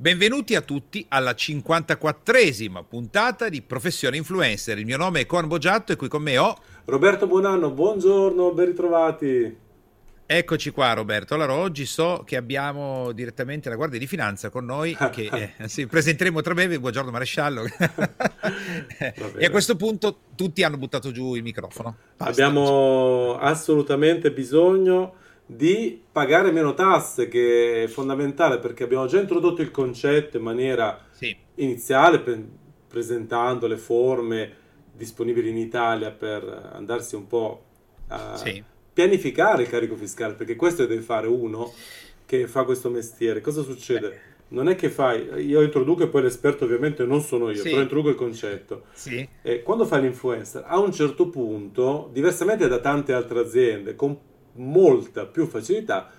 Benvenuti a tutti alla 54esima puntata di Professione Influencer. Il mio nome è Con Boggiatto e qui con me ho Roberto Buonanno. Buongiorno, ben ritrovati. Eccoci qua Roberto, allora oggi so che abbiamo direttamente la Guardia di Finanza con noi, che eh, sì, presenteremo tra breve, buongiorno Maresciallo, e a questo punto tutti hanno buttato giù il microfono. Basta. Abbiamo assolutamente bisogno di pagare meno tasse, che è fondamentale perché abbiamo già introdotto il concetto in maniera sì. iniziale, pre- presentando le forme disponibili in Italia per andarsi un po' a sì. pianificare il carico fiscale, perché questo deve fare uno che fa questo mestiere. Cosa succede? Beh. Non è che fai, io introduco e poi l'esperto ovviamente non sono io, sì. però introduco il concetto. Sì. E quando fai l'influencer, a un certo punto, diversamente da tante altre aziende, con molta più facilità,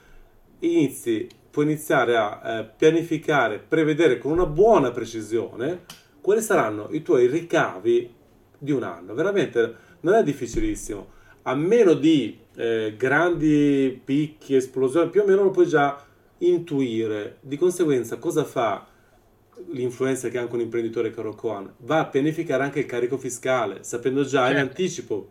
inizi, puoi iniziare a eh, pianificare, prevedere con una buona precisione quali saranno i tuoi ricavi di un anno. Veramente non è difficilissimo. A meno di eh, grandi picchi, esplosioni, più o meno lo puoi già intuire. Di conseguenza, cosa fa l'influencer che è anche un imprenditore caro Coan? Va a pianificare anche il carico fiscale, sapendo già certo. in anticipo.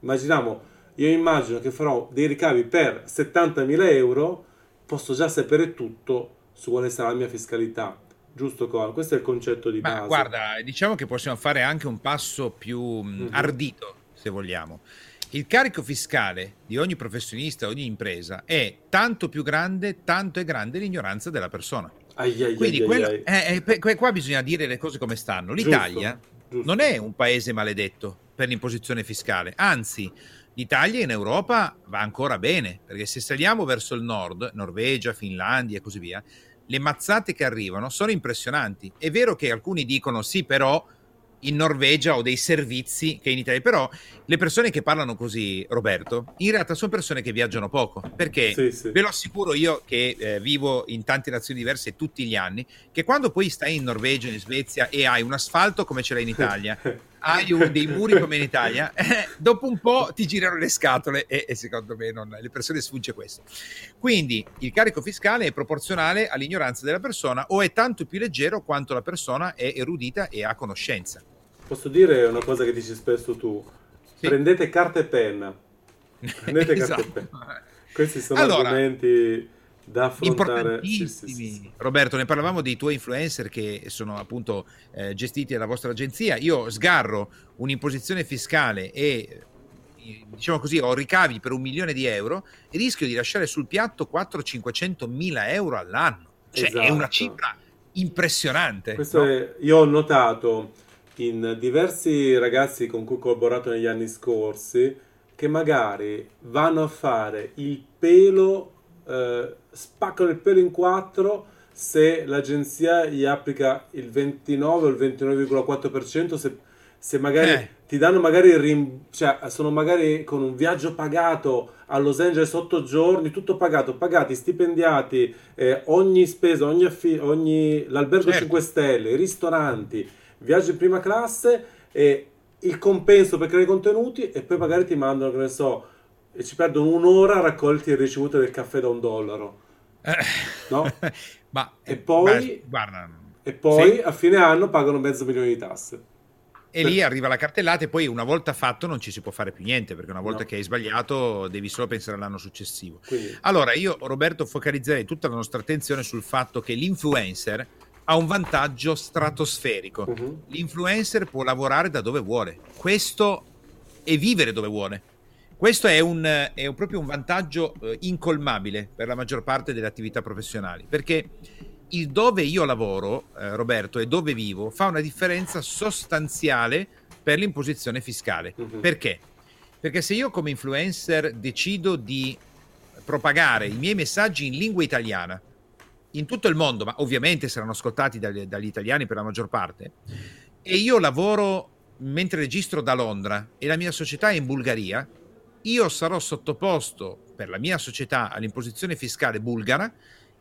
Immaginiamo io immagino che farò dei ricavi per 70.000 euro, posso già sapere tutto su quale sarà la mia fiscalità. Giusto, Coan? Questo è il concetto di Ma base. Guarda, diciamo che possiamo fare anche un passo più mm-hmm. ardito, se vogliamo. Il carico fiscale di ogni professionista, ogni impresa è tanto più grande, tanto è grande l'ignoranza della persona. Ai, ai, Quindi ai, quello, eh, eh, qua bisogna dire le cose come stanno. L'Italia giusto, giusto. non è un paese maledetto per l'imposizione fiscale, anzi L'Italia in Europa va ancora bene, perché se saliamo verso il nord, Norvegia, Finlandia e così via, le mazzate che arrivano sono impressionanti. È vero che alcuni dicono sì, però in Norvegia ho dei servizi che in Italia. Però le persone che parlano così, Roberto, in realtà sono persone che viaggiano poco. Perché sì, sì. ve lo assicuro io che eh, vivo in tante nazioni diverse tutti gli anni, che quando poi stai in Norvegia, in Svezia e hai un asfalto come ce l'hai in Italia, hai un, dei muri come in Italia, eh, dopo un po' ti girano le scatole e, e secondo me non, le persone sfugge questo. Quindi il carico fiscale è proporzionale all'ignoranza della persona o è tanto più leggero quanto la persona è erudita e ha conoscenza. Posso dire una cosa che dici spesso tu? Sì. Prendete carta e penna. Prendete esatto. carta e penna. Questi sono allora, argomenti da affrontare. Sì, sì, sì, Roberto, ne parlavamo dei tuoi influencer che sono appunto eh, gestiti dalla vostra agenzia. Io sgarro un'imposizione fiscale e diciamo così, ho ricavi per un milione di euro e rischio di lasciare sul piatto 400-500 mila euro all'anno. Cioè, esatto. è una esatto. cifra impressionante. Questo no? è, io ho notato in diversi ragazzi con cui ho collaborato negli anni scorsi che magari vanno a fare il pelo, eh, spaccano il pelo in quattro se l'agenzia gli applica il 29 o il 29,4%, se, se magari eh. ti danno magari il rim- cioè sono magari con un viaggio pagato a Los Angeles 8 giorni, tutto pagato, pagati, stipendiati, eh, ogni spesa, ogni, affi- ogni l'albergo certo. 5 stelle, i ristoranti viaggio in prima classe e il compenso per creare contenuti e poi magari ti mandano, che ne so, e ci perdono un'ora a raccoglierti il ricevuto del caffè da un dollaro. Eh. No? ma, e poi, guarda, e poi sì. a fine anno pagano mezzo milione di tasse. E lì arriva la cartellata e poi una volta fatto non ci si può fare più niente perché una volta no. che hai sbagliato devi solo pensare all'anno successivo. Quindi. Allora io Roberto focalizzerei tutta la nostra attenzione sul fatto che l'influencer ha un vantaggio stratosferico. Uh-huh. L'influencer può lavorare da dove vuole. Questo è vivere dove vuole. Questo è, un, è un, proprio un vantaggio eh, incolmabile per la maggior parte delle attività professionali, perché il dove io lavoro, eh, Roberto, e dove vivo fa una differenza sostanziale per l'imposizione fiscale. Uh-huh. Perché? Perché se io come influencer decido di propagare i miei messaggi in lingua italiana in tutto il mondo, ma ovviamente saranno ascoltati dagli, dagli italiani per la maggior parte, e io lavoro mentre registro da Londra e la mia società è in Bulgaria, io sarò sottoposto per la mia società all'imposizione fiscale bulgara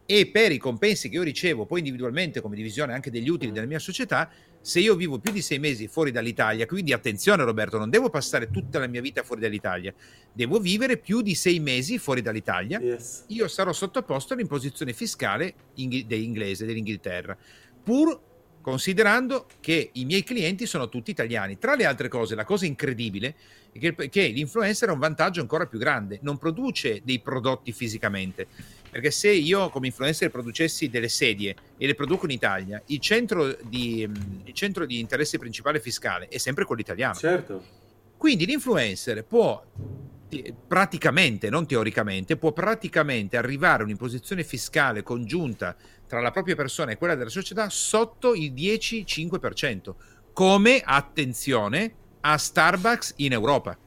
e per i compensi che io ricevo poi individualmente come divisione anche degli utili della mia società, se io vivo più di sei mesi fuori dall'Italia, quindi attenzione Roberto, non devo passare tutta la mia vita fuori dall'Italia, devo vivere più di sei mesi fuori dall'Italia, yes. io sarò sottoposto all'imposizione fiscale ing- inglese dell'Inghilterra, pur considerando che i miei clienti sono tutti italiani. Tra le altre cose, la cosa incredibile è che, che l'influencer ha un vantaggio ancora più grande, non produce dei prodotti fisicamente, perché se io come influencer producessi delle sedie e le produco in Italia, il centro di, il centro di interesse principale fiscale è sempre quello italiano. Certo. Quindi l'influencer può praticamente, non teoricamente, può praticamente arrivare a un'imposizione fiscale congiunta tra la propria persona e quella della società sotto il 10-5%, come, attenzione, a Starbucks in Europa.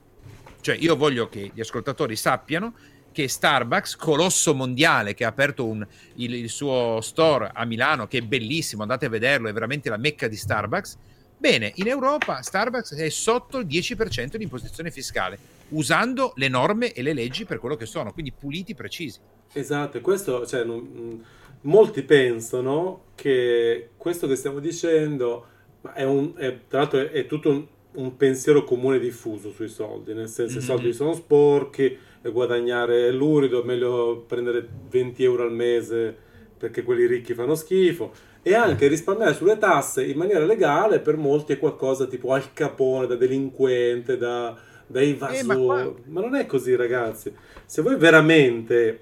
Cioè io voglio che gli ascoltatori sappiano che Starbucks, colosso mondiale che ha aperto un, il, il suo store a Milano, che è bellissimo, andate a vederlo, è veramente la mecca di Starbucks, Bene, in Europa Starbucks è sotto il 10% di imposizione fiscale, usando le norme e le leggi per quello che sono, quindi puliti, precisi. Esatto, questo, cioè, non, molti pensano che questo che stiamo dicendo è un, è, tra l'altro è, è tutto un, un, pensiero comune diffuso sui soldi, nel senso mm-hmm. i soldi sono sporchi, guadagnare è lurido, è meglio prendere 20 euro al mese perché quelli ricchi fanno schifo e anche risparmiare sulle tasse in maniera legale per molti è qualcosa tipo al capone, da delinquente, da, da invasore. Eh, ma, qua... ma, non è così ragazzi. Se voi veramente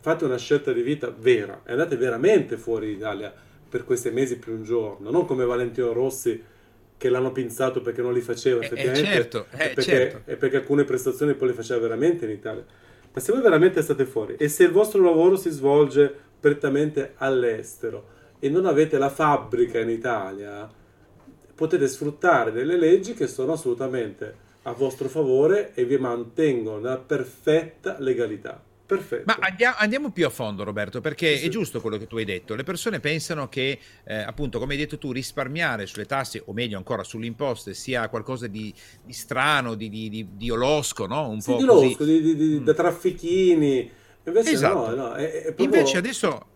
fate una scelta di vita vera e andate veramente fuori d'Italia per questi mesi più un giorno, non come Valentino Rossi che l'hanno pinzato perché non li faceva eh, eh, effettivamente, eh, certo, eh, perché, certo. e perché alcune prestazioni poi le faceva veramente in Italia. Ma se voi veramente state fuori e se il vostro lavoro si svolge prettamente all'estero, e non avete la fabbrica in Italia, potete sfruttare delle leggi che sono assolutamente a vostro favore e vi mantengono nella perfetta legalità. Perfetto. Ma andiamo, andiamo, più a fondo, Roberto, perché sì, è giusto quello che tu hai detto. Le persone pensano che, eh, appunto, come hai detto tu, risparmiare sulle tasse, o meglio ancora sulle imposte, sia qualcosa di, di strano, di, di, di, olosco, no? Un sì, po' di così. losco, mm. da traffichini. Invece esatto. no, no è, è proprio... Invece adesso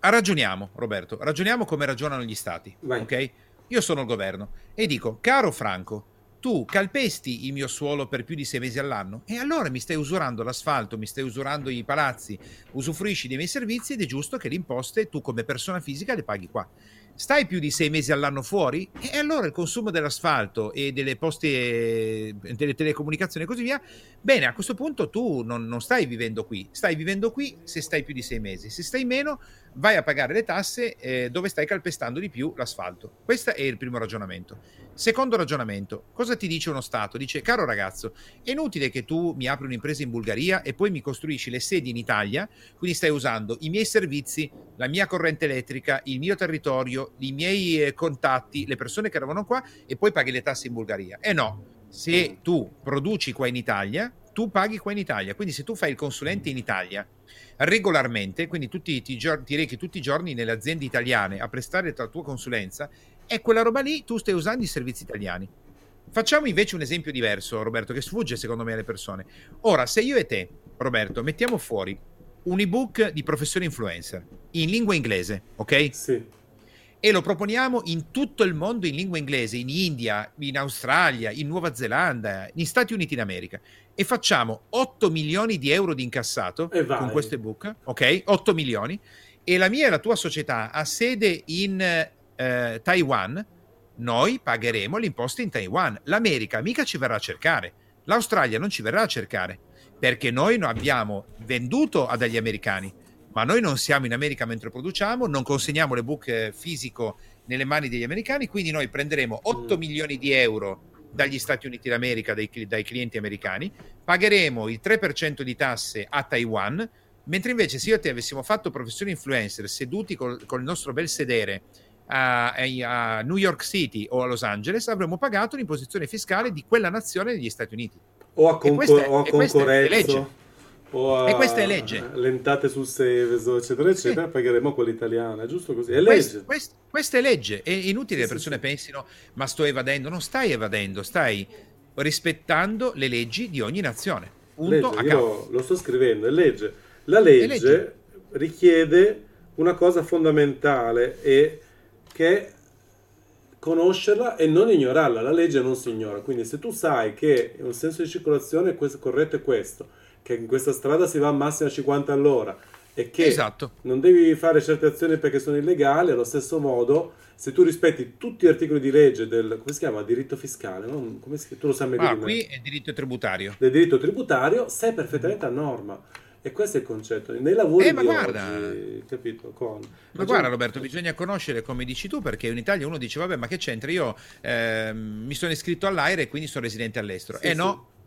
ragioniamo, Roberto, ragioniamo come ragionano gli stati. Vai. Ok? Io sono il governo e dico, caro Franco, tu calpesti il mio suolo per più di sei mesi all'anno e allora mi stai usurando l'asfalto, mi stai usurando i palazzi, usufruisci dei miei servizi ed è giusto che le imposte tu come persona fisica le paghi qua. Stai più di sei mesi all'anno fuori e allora il consumo dell'asfalto e delle poste, delle telecomunicazioni e così via, bene, a questo punto tu non, non stai vivendo qui, stai vivendo qui se stai più di sei mesi, se stai meno vai a pagare le tasse eh, dove stai calpestando di più l'asfalto. Questo è il primo ragionamento. Secondo ragionamento, cosa ti dice uno Stato? Dice, caro ragazzo, è inutile che tu mi apri un'impresa in Bulgaria e poi mi costruisci le sedi in Italia, quindi stai usando i miei servizi, la mia corrente elettrica, il mio territorio, i miei eh, contatti, le persone che lavorano qua e poi paghi le tasse in Bulgaria. E no, se tu produci qua in Italia, tu paghi qua in Italia. Quindi se tu fai il consulente in Italia regolarmente, quindi tutti, ti, ti rechi tutti i giorni nelle aziende italiane a prestare la tua consulenza, e quella roba lì tu stai usando i servizi italiani. Facciamo invece un esempio diverso, Roberto, che sfugge secondo me alle persone. Ora, se io e te, Roberto, mettiamo fuori un ebook di professione influencer in lingua inglese, ok? Sì. E lo proponiamo in tutto il mondo in lingua inglese, in India, in Australia, in Nuova Zelanda, negli Stati Uniti d'America. E facciamo 8 milioni di euro di incassato con questo ebook, ok? 8 milioni. E la mia e la tua società ha sede in eh, Taiwan, noi pagheremo le imposte in Taiwan. L'America mica ci verrà a cercare, l'Australia non ci verrà a cercare, perché noi abbiamo venduto a degli americani, ma noi non siamo in America mentre produciamo, non consegniamo l'ebook eh, fisico nelle mani degli americani, quindi noi prenderemo 8 mm. milioni di euro dagli Stati Uniti d'America, dai, dai clienti americani, pagheremo il 3% di tasse a Taiwan, mentre invece se io e te avessimo fatto professione influencer seduti col, col nostro bel sedere a, a, New York City o a Los Angeles, avremmo pagato l'imposizione fiscale di quella nazione degli Stati Uniti. O a, concor- questa, o a concorrenza. O a e questa è legge. Lentate sul Seveso, eccetera, eccetera, sì. pagheremo quella italiana, è giusto così? È legge. Quest, questa è legge. È inutile che sì, le persone sì, pensino, ma sto evadendo. Non stai evadendo, stai rispettando le leggi di ogni nazione. Punto legge, io lo sto scrivendo, è legge. La legge, legge. richiede una cosa fondamentale è che conoscerla e non ignorarla, la legge non si ignora, quindi se tu sai che un senso di circolazione questo, corretto è questo, che in questa strada si va a massima 50 all'ora e che esatto. non devi fare certe azioni perché sono illegali, allo stesso modo se tu rispetti tutti gli articoli di legge del come si chiama diritto fiscale, no? come si, tu lo sai meglio ah, qui è diritto tributario. Del diritto tributario sei perfettamente a norma. E questo è il concetto. Nei lavori eh, ma guarda, oggi, capito? Con... Ma, guarda Roberto, bisogna conoscere come dici tu, perché in Italia uno dice, vabbè, ma che c'entra? Io eh, mi sono iscritto all'aire e quindi sono residente all'estero. Sì, e eh, sì.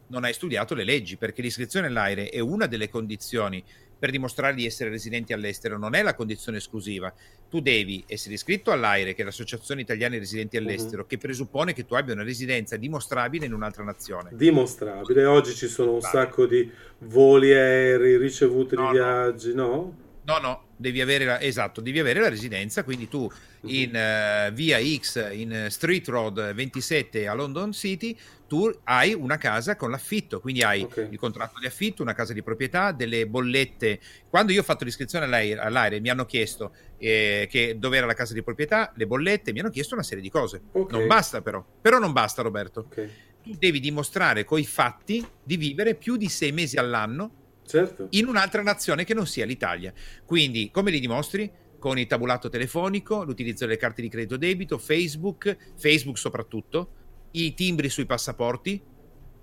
No, non hai studiato le leggi, perché l'iscrizione all'aire è una delle condizioni per dimostrare di essere residenti all'estero, non è la condizione esclusiva. Tu devi essere iscritto all'AIRE, che è l'Associazione Italiana Residenti mhm. All'estero, uh-huh. che presuppone che tu abbia una residenza dimostrabile in un'altra nazione. Dimostrabile. Oggi ci sono un sacco di voli aerei, ricevuti no, di viaggi, no? No, no, devi avere la, esatto, devi avere la residenza, quindi tu in uh, via X, in Street Road 27 a London City, tu hai una casa con l'affitto, quindi hai okay. il contratto di affitto, una casa di proprietà, delle bollette. Quando io ho fatto l'iscrizione all'aereo mi hanno chiesto eh, che dove era la casa di proprietà, le bollette, mi hanno chiesto una serie di cose. Okay. Non basta però, però non basta Roberto. Okay. Tu devi dimostrare coi fatti di vivere più di sei mesi all'anno certo. in un'altra nazione che non sia l'Italia. Quindi, come li dimostri? Con il tabulato telefonico, l'utilizzo delle carte di credito debito, Facebook, Facebook soprattutto, i timbri sui passaporti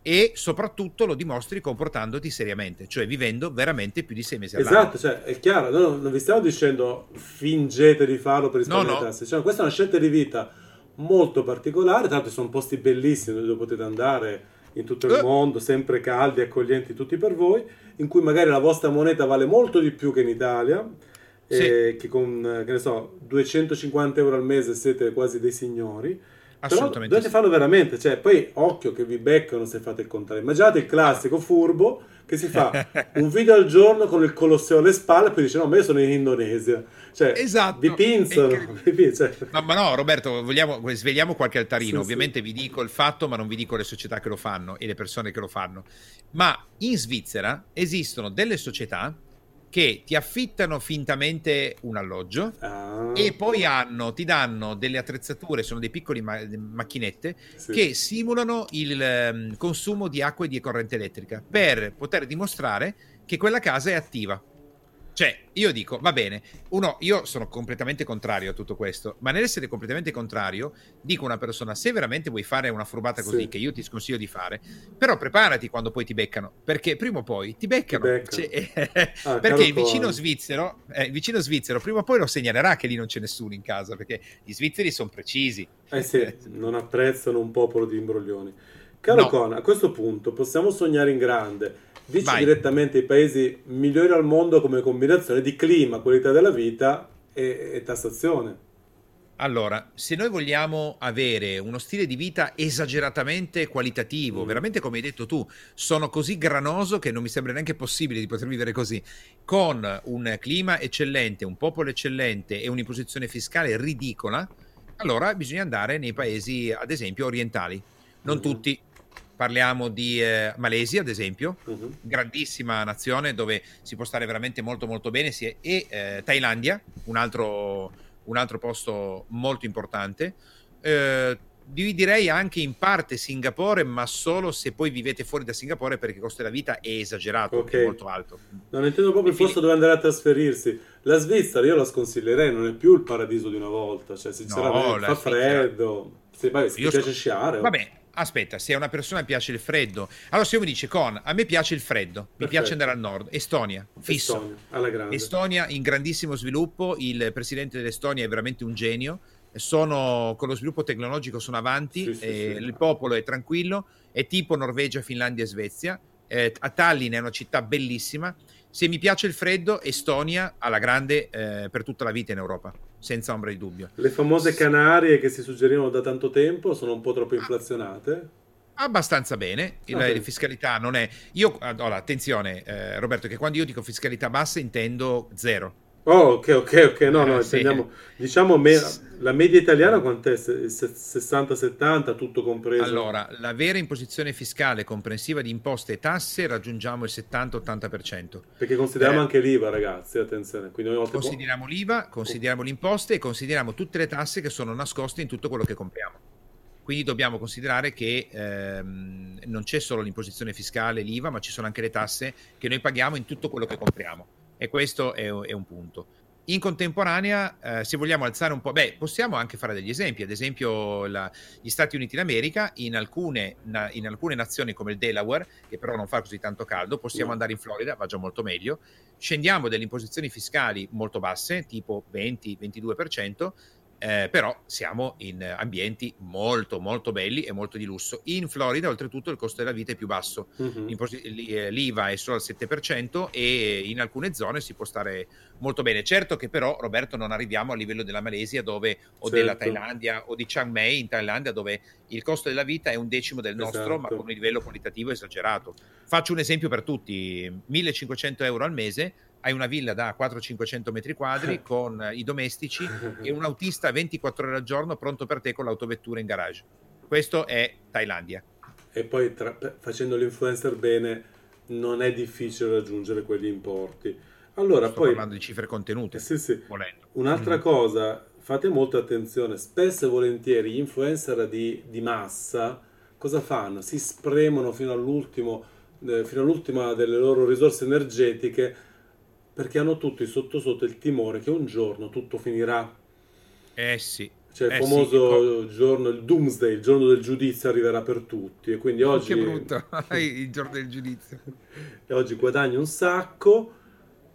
e soprattutto lo dimostri comportandoti seriamente, cioè vivendo veramente più di sei mesi all'anno. Esatto, cioè, è chiaro, no, non vi stiamo dicendo fingete di farlo per risparmiare no, no. tasse, cioè, questa è una scelta di vita molto particolare, l'altro sono posti bellissimi dove potete andare in tutto il eh. mondo, sempre caldi, accoglienti tutti per voi, in cui magari la vostra moneta vale molto di più che in Italia, sì. e che con che so, 250 euro al mese siete quasi dei signori. Assolutamente. Però dovete farlo veramente, cioè, poi occhio che vi beccano se fate il contrario. Immaginate il classico furbo che si fa un video al giorno con il Colosseo alle spalle e poi dice no, ma io sono in Indonesia. Cioè, esatto. Vi pinzano. Cioè. No, ma no, Roberto, vogliamo, svegliamo qualche altarino. Sì, Ovviamente sì. vi dico il fatto, ma non vi dico le società che lo fanno e le persone che lo fanno. Ma in Svizzera esistono delle società che ti affittano fintamente un alloggio ah. e poi hanno, ti danno delle attrezzature, sono dei piccoli ma- macchinette sì. che simulano il um, consumo di acqua e di corrente elettrica per poter dimostrare che quella casa è attiva. Cioè, io dico, va bene, uno, io sono completamente contrario a tutto questo, ma nell'essere completamente contrario, dico a una persona, se veramente vuoi fare una furbata così, sì. che io ti sconsiglio di fare, però preparati quando poi ti beccano, perché prima o poi ti beccano. Ti beccano. Cioè, ah, perché il vicino svizzero, eh, il vicino svizzero prima o poi lo segnalerà che lì non c'è nessuno in casa, perché gli svizzeri sono precisi. Eh sì, non apprezzano un popolo di imbroglioni. Caro no. Con, a questo punto possiamo sognare in grande Dici Vai. direttamente i paesi migliori al mondo come combinazione di clima, qualità della vita e, e tassazione. Allora, se noi vogliamo avere uno stile di vita esageratamente qualitativo, mm. veramente come hai detto tu, sono così granoso che non mi sembra neanche possibile di poter vivere così, con un clima eccellente, un popolo eccellente e un'imposizione fiscale ridicola, allora bisogna andare nei paesi, ad esempio, orientali. Non mm. tutti, Parliamo di eh, Malesia, ad esempio, uh-huh. grandissima nazione dove si può stare veramente molto molto bene, e eh, Thailandia, un altro, un altro, posto molto importante. Eh, direi anche in parte Singapore, ma solo se poi vivete fuori da Singapore perché il costo della vita è esagerato, okay. è molto alto. Non intendo proprio il posto dove andare a trasferirsi. La Svizzera io la sconsiglierei, non è più il paradiso di una volta, cioè sinceramente no, fa freddo, se, vai, se ti piace sc- sciare. Vabbè, aspetta, se a una persona piace il freddo, allora se io mi dice con, a me piace il freddo, Perfetto. mi piace andare al nord, Estonia, fisso. Estonia, Estonia in grandissimo sviluppo, il presidente dell'Estonia è veramente un genio, sono, con lo sviluppo tecnologico sono avanti, sì, sì, eh, sì. il popolo è tranquillo, è tipo Norvegia, Finlandia e Svezia, eh, a Tallinn è una città bellissima, se mi piace il freddo, Estonia alla grande eh, per tutta la vita in Europa senza ombra di dubbio. Le famose Canarie che si suggerivano da tanto tempo sono un po' troppo inflazionate? Abbastanza bene, la okay. fiscalità non è... Io, allora, attenzione eh, Roberto, che quando io dico fiscalità bassa intendo zero. Oh, ok, ok, ok, no, no, eh, sì. diciamo me, la media italiana quant'è? 60-70, tutto compreso? Allora, la vera imposizione fiscale comprensiva di imposte e tasse raggiungiamo il 70-80%. Perché consideriamo eh, anche l'IVA, ragazzi, attenzione. Quindi consideriamo può... l'IVA, consideriamo le imposte e consideriamo tutte le tasse che sono nascoste in tutto quello che compriamo. Quindi dobbiamo considerare che ehm, non c'è solo l'imposizione fiscale, l'IVA, ma ci sono anche le tasse che noi paghiamo in tutto quello che compriamo. E questo è, è un punto. In contemporanea, eh, se vogliamo alzare un po', beh, possiamo anche fare degli esempi. Ad esempio, la, gli Stati Uniti d'America, in alcune, na, in alcune, nazioni come il Delaware, che però non fa così tanto caldo, possiamo andare in Florida, va già molto meglio. Scendiamo delle imposizioni fiscali molto basse, tipo 20-22%, eh, però siamo in ambienti molto molto belli e molto di lusso. In Florida oltretutto il costo della vita è più basso, uh-huh. l'IVA è solo al 7% e in alcune zone si può stare molto bene. Certo che però Roberto non arriviamo a livello della Malesia dove, o certo. della Thailandia o di Chiang Mai in Thailandia dove il costo della vita è un decimo del nostro esatto. ma con un livello qualitativo esagerato. Faccio un esempio per tutti, 1500 euro al mese hai una villa da 400-500 metri quadri con i domestici e un autista 24 ore al giorno pronto per te con l'autovettura in garage. Questo è Thailandia. E poi tra, facendo l'influencer bene non è difficile raggiungere quegli importi. Allora, Sto poi, parlando di cifre contenute. Sì, sì. Un'altra mm. cosa, fate molta attenzione, spesso e volentieri gli influencer di, di massa cosa fanno? Si spremono fino all'ultimo, eh, fino all'ultima delle loro risorse energetiche perché hanno tutti sotto sotto il timore che un giorno tutto finirà. Eh sì. Cioè il eh famoso sì, giorno, il doomsday, il giorno del giudizio arriverà per tutti e quindi oggi... Che brutto, il giorno del giudizio. e oggi guadagni un sacco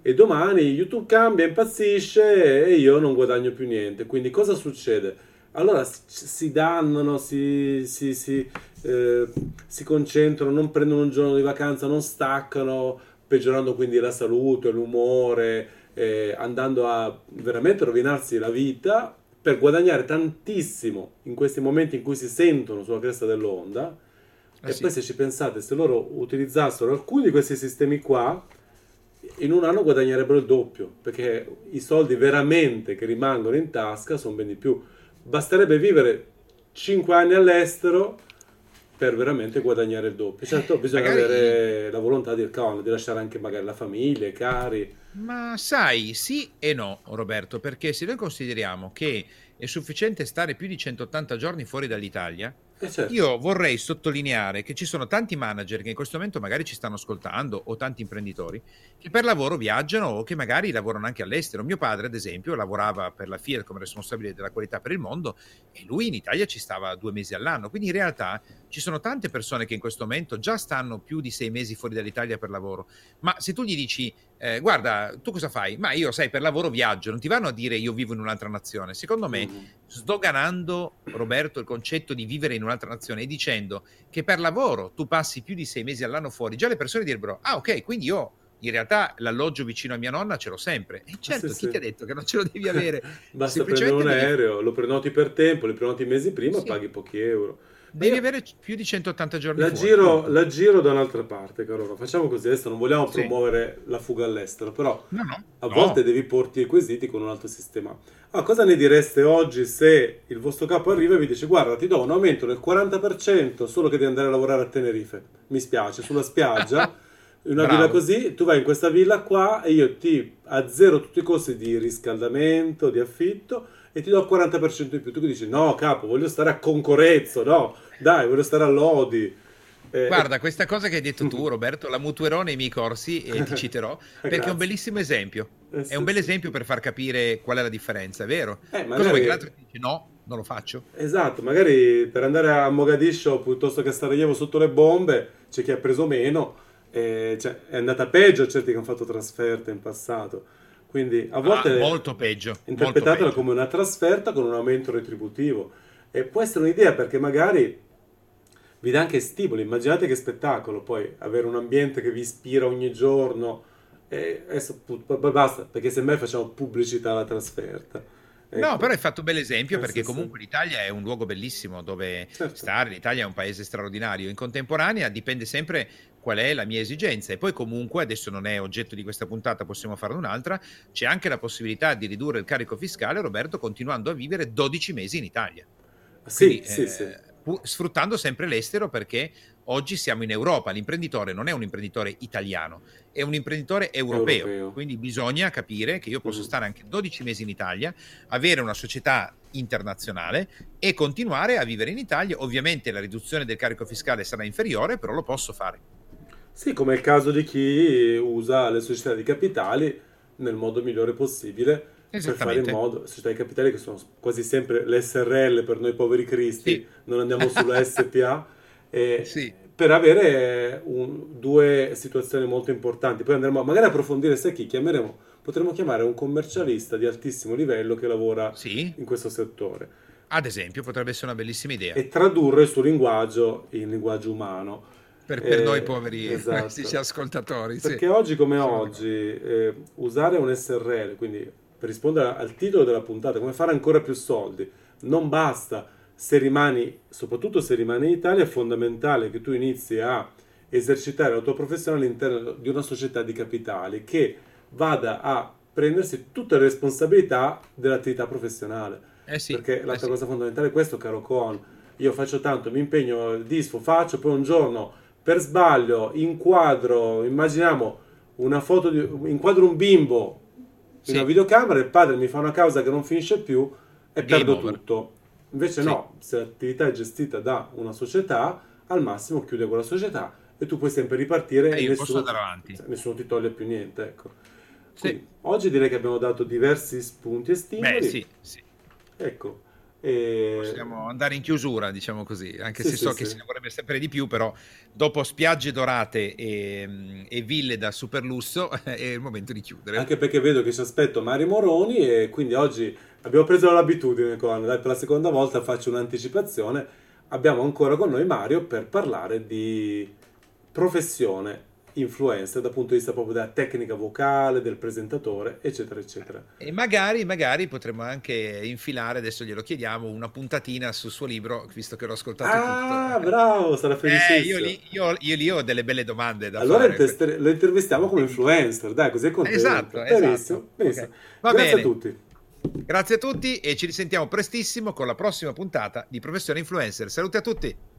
e domani YouTube cambia, impazzisce e io non guadagno più niente. Quindi cosa succede? Allora si dannano, si, si, si, eh, si concentrano, non prendono un giorno di vacanza, non staccano, peggiorando quindi la salute, l'umore, eh, andando a veramente rovinarsi la vita per guadagnare tantissimo in questi momenti in cui si sentono sulla cresta dell'onda. Eh e sì. poi se ci pensate, se loro utilizzassero alcuni di questi sistemi qua, in un anno guadagnerebbero il doppio, perché i soldi veramente che rimangono in tasca sono ben di più. Basterebbe vivere 5 anni all'estero per veramente guadagnare il doppio. Certo, bisogna magari... avere la volontà di, di lasciare anche magari la famiglia, i cari. Ma sai, sì e no, Roberto, perché se noi consideriamo che è sufficiente stare più di 180 giorni fuori dall'Italia, eh certo. Io vorrei sottolineare che ci sono tanti manager che in questo momento magari ci stanno ascoltando o tanti imprenditori che per lavoro viaggiano o che magari lavorano anche all'estero. Mio padre, ad esempio, lavorava per la Fiat come responsabile della qualità per il mondo e lui in Italia ci stava due mesi all'anno. Quindi in realtà ci sono tante persone che in questo momento già stanno più di sei mesi fuori dall'Italia per lavoro. Ma se tu gli dici, eh, guarda, tu cosa fai? Ma io, sai, per lavoro viaggio, non ti vanno a dire io vivo in un'altra nazione. Secondo me, mm-hmm. sdoganando, Roberto, il concetto di vivere in un'altra nazione e dicendo che per lavoro tu passi più di sei mesi all'anno fuori, già le persone direbbero, ah ok, quindi io in realtà l'alloggio vicino a mia nonna ce l'ho sempre. E certo, sì, chi sì. ti ha detto che non ce lo devi avere? Basta prendere un aereo, devi... lo prenoti per tempo, lo prenoti mesi prima, sì. paghi pochi euro. Devi Io... avere più di 180 giorni la fuori. Giro, la giro da un'altra parte, caro. Facciamo così, adesso non vogliamo promuovere la fuga all'estero, però no, no, a volte devi porti i quesiti con un altro sistema. Ah, cosa ne direste oggi se il vostro capo arriva e vi dice guarda ti do un aumento del 40% solo che devi andare a lavorare a Tenerife, mi spiace, sulla spiaggia, una Bravo. villa così, tu vai in questa villa qua e io ti azzero tutti i costi di riscaldamento, di affitto e ti do il 40% in più. Tu che dici no capo, voglio stare a Concorezzo, no, dai, voglio stare a Lodi. Eh, Guarda, questa cosa che hai detto tu, Roberto, la mutuerò nei miei corsi e ti citerò perché è un bellissimo esempio. Eh, sì, è un bel esempio per far capire qual è la differenza, è vero? Eh, magari... Cosa vuoi che l'altro dice no, non lo faccio? Esatto, magari per andare a Mogadiscio piuttosto che a Sarajevo sotto le bombe c'è chi ha preso meno, eh, cioè, è andata peggio certi che hanno fatto trasferte in passato. Quindi a volte ah, molto peggio. Interpretatela molto peggio. come una trasferta con un aumento retributivo. E può essere un'idea perché magari vi dà anche stimoli. Immaginate che spettacolo poi avere un ambiente che vi ispira ogni giorno. E adesso basta, perché semmai facciamo pubblicità alla trasferta. Ecco. No, però hai fatto un bel esempio eh, perché sì, comunque sì. l'Italia è un luogo bellissimo dove certo. stare, l'Italia è un paese straordinario. In contemporanea dipende sempre qual è la mia esigenza e poi comunque, adesso non è oggetto di questa puntata, possiamo farne un'altra, c'è anche la possibilità di ridurre il carico fiscale, Roberto, continuando a vivere 12 mesi in Italia. Sì, Quindi, sì, eh, sì. Sfruttando sempre l'estero perché oggi siamo in Europa, l'imprenditore non è un imprenditore italiano, è un imprenditore europeo, europeo. quindi bisogna capire che io posso mm. stare anche 12 mesi in Italia, avere una società internazionale e continuare a vivere in Italia. Ovviamente la riduzione del carico fiscale sarà inferiore, però lo posso fare. Sì, come è il caso di chi usa le società di capitali nel modo migliore possibile per fare in modo, società di capitali che sono quasi sempre l'SRL per noi poveri cristi, sì. non andiamo sulla SPA eh, sì. per avere un, due situazioni molto importanti. Poi andremo magari a approfondire se chi chiameremo, potremmo chiamare un commercialista di altissimo livello che lavora sì. in questo settore. Ad esempio, potrebbe essere una bellissima idea. E tradurre il suo linguaggio in linguaggio umano. Per, per eh, noi poveri esatto. ascoltatori. Perché oggi come oggi eh, usare un SRL, quindi per rispondere al titolo della puntata, come fare ancora più soldi, non basta se rimani, soprattutto se rimani in Italia, è fondamentale che tu inizi a esercitare la tua professione all'interno di una società di capitali che vada a prendersi tutte le responsabilità dell'attività professionale. Eh sì, Perché l'altra eh cosa fondamentale è questo, caro Coan. Io faccio tanto, mi impegno, disfo, faccio, poi un giorno per sbaglio inquadro, immaginiamo una foto di, inquadro un bimbo sì. una videocamera, il padre mi fa una causa che non finisce più e Game perdo over. tutto. Invece sì. no, se l'attività è gestita da una società, al massimo chiude quella società e tu puoi sempre ripartire e, e nessuno, nessuno, ti toglie più niente. Ecco. Quindi, sì. Oggi direi che abbiamo dato diversi spunti e stimoli. Beh, sì, sì. Ecco. E... Possiamo andare in chiusura, diciamo così, anche sì, se so che si vorrebbe sempre di più, però dopo spiagge dorate e, e ville da super lusso è il momento di chiudere. Anche perché vedo che ci aspetto Mario Moroni e quindi oggi abbiamo preso l'abitudine con, dai, per la seconda volta faccio un'anticipazione, abbiamo ancora con noi Mario per parlare di professione influencer dal punto di vista proprio della tecnica vocale, del presentatore, eccetera, eccetera. E magari, magari potremmo anche infilare, adesso glielo chiediamo, una puntatina sul suo libro, visto che l'ho ascoltato ah, tutto. bravo, sarà felicissimo. Eh, io, lì, io, io, lì, ho delle belle domande da allora fare. Allora lo intervistiamo come influencer, dai, così è contento. Esatto, benissimo, esatto. benissimo. Okay. Grazie bene. a tutti. Grazie a tutti e ci risentiamo prestissimo con la prossima puntata di Professione Influencer. Saluti a tutti!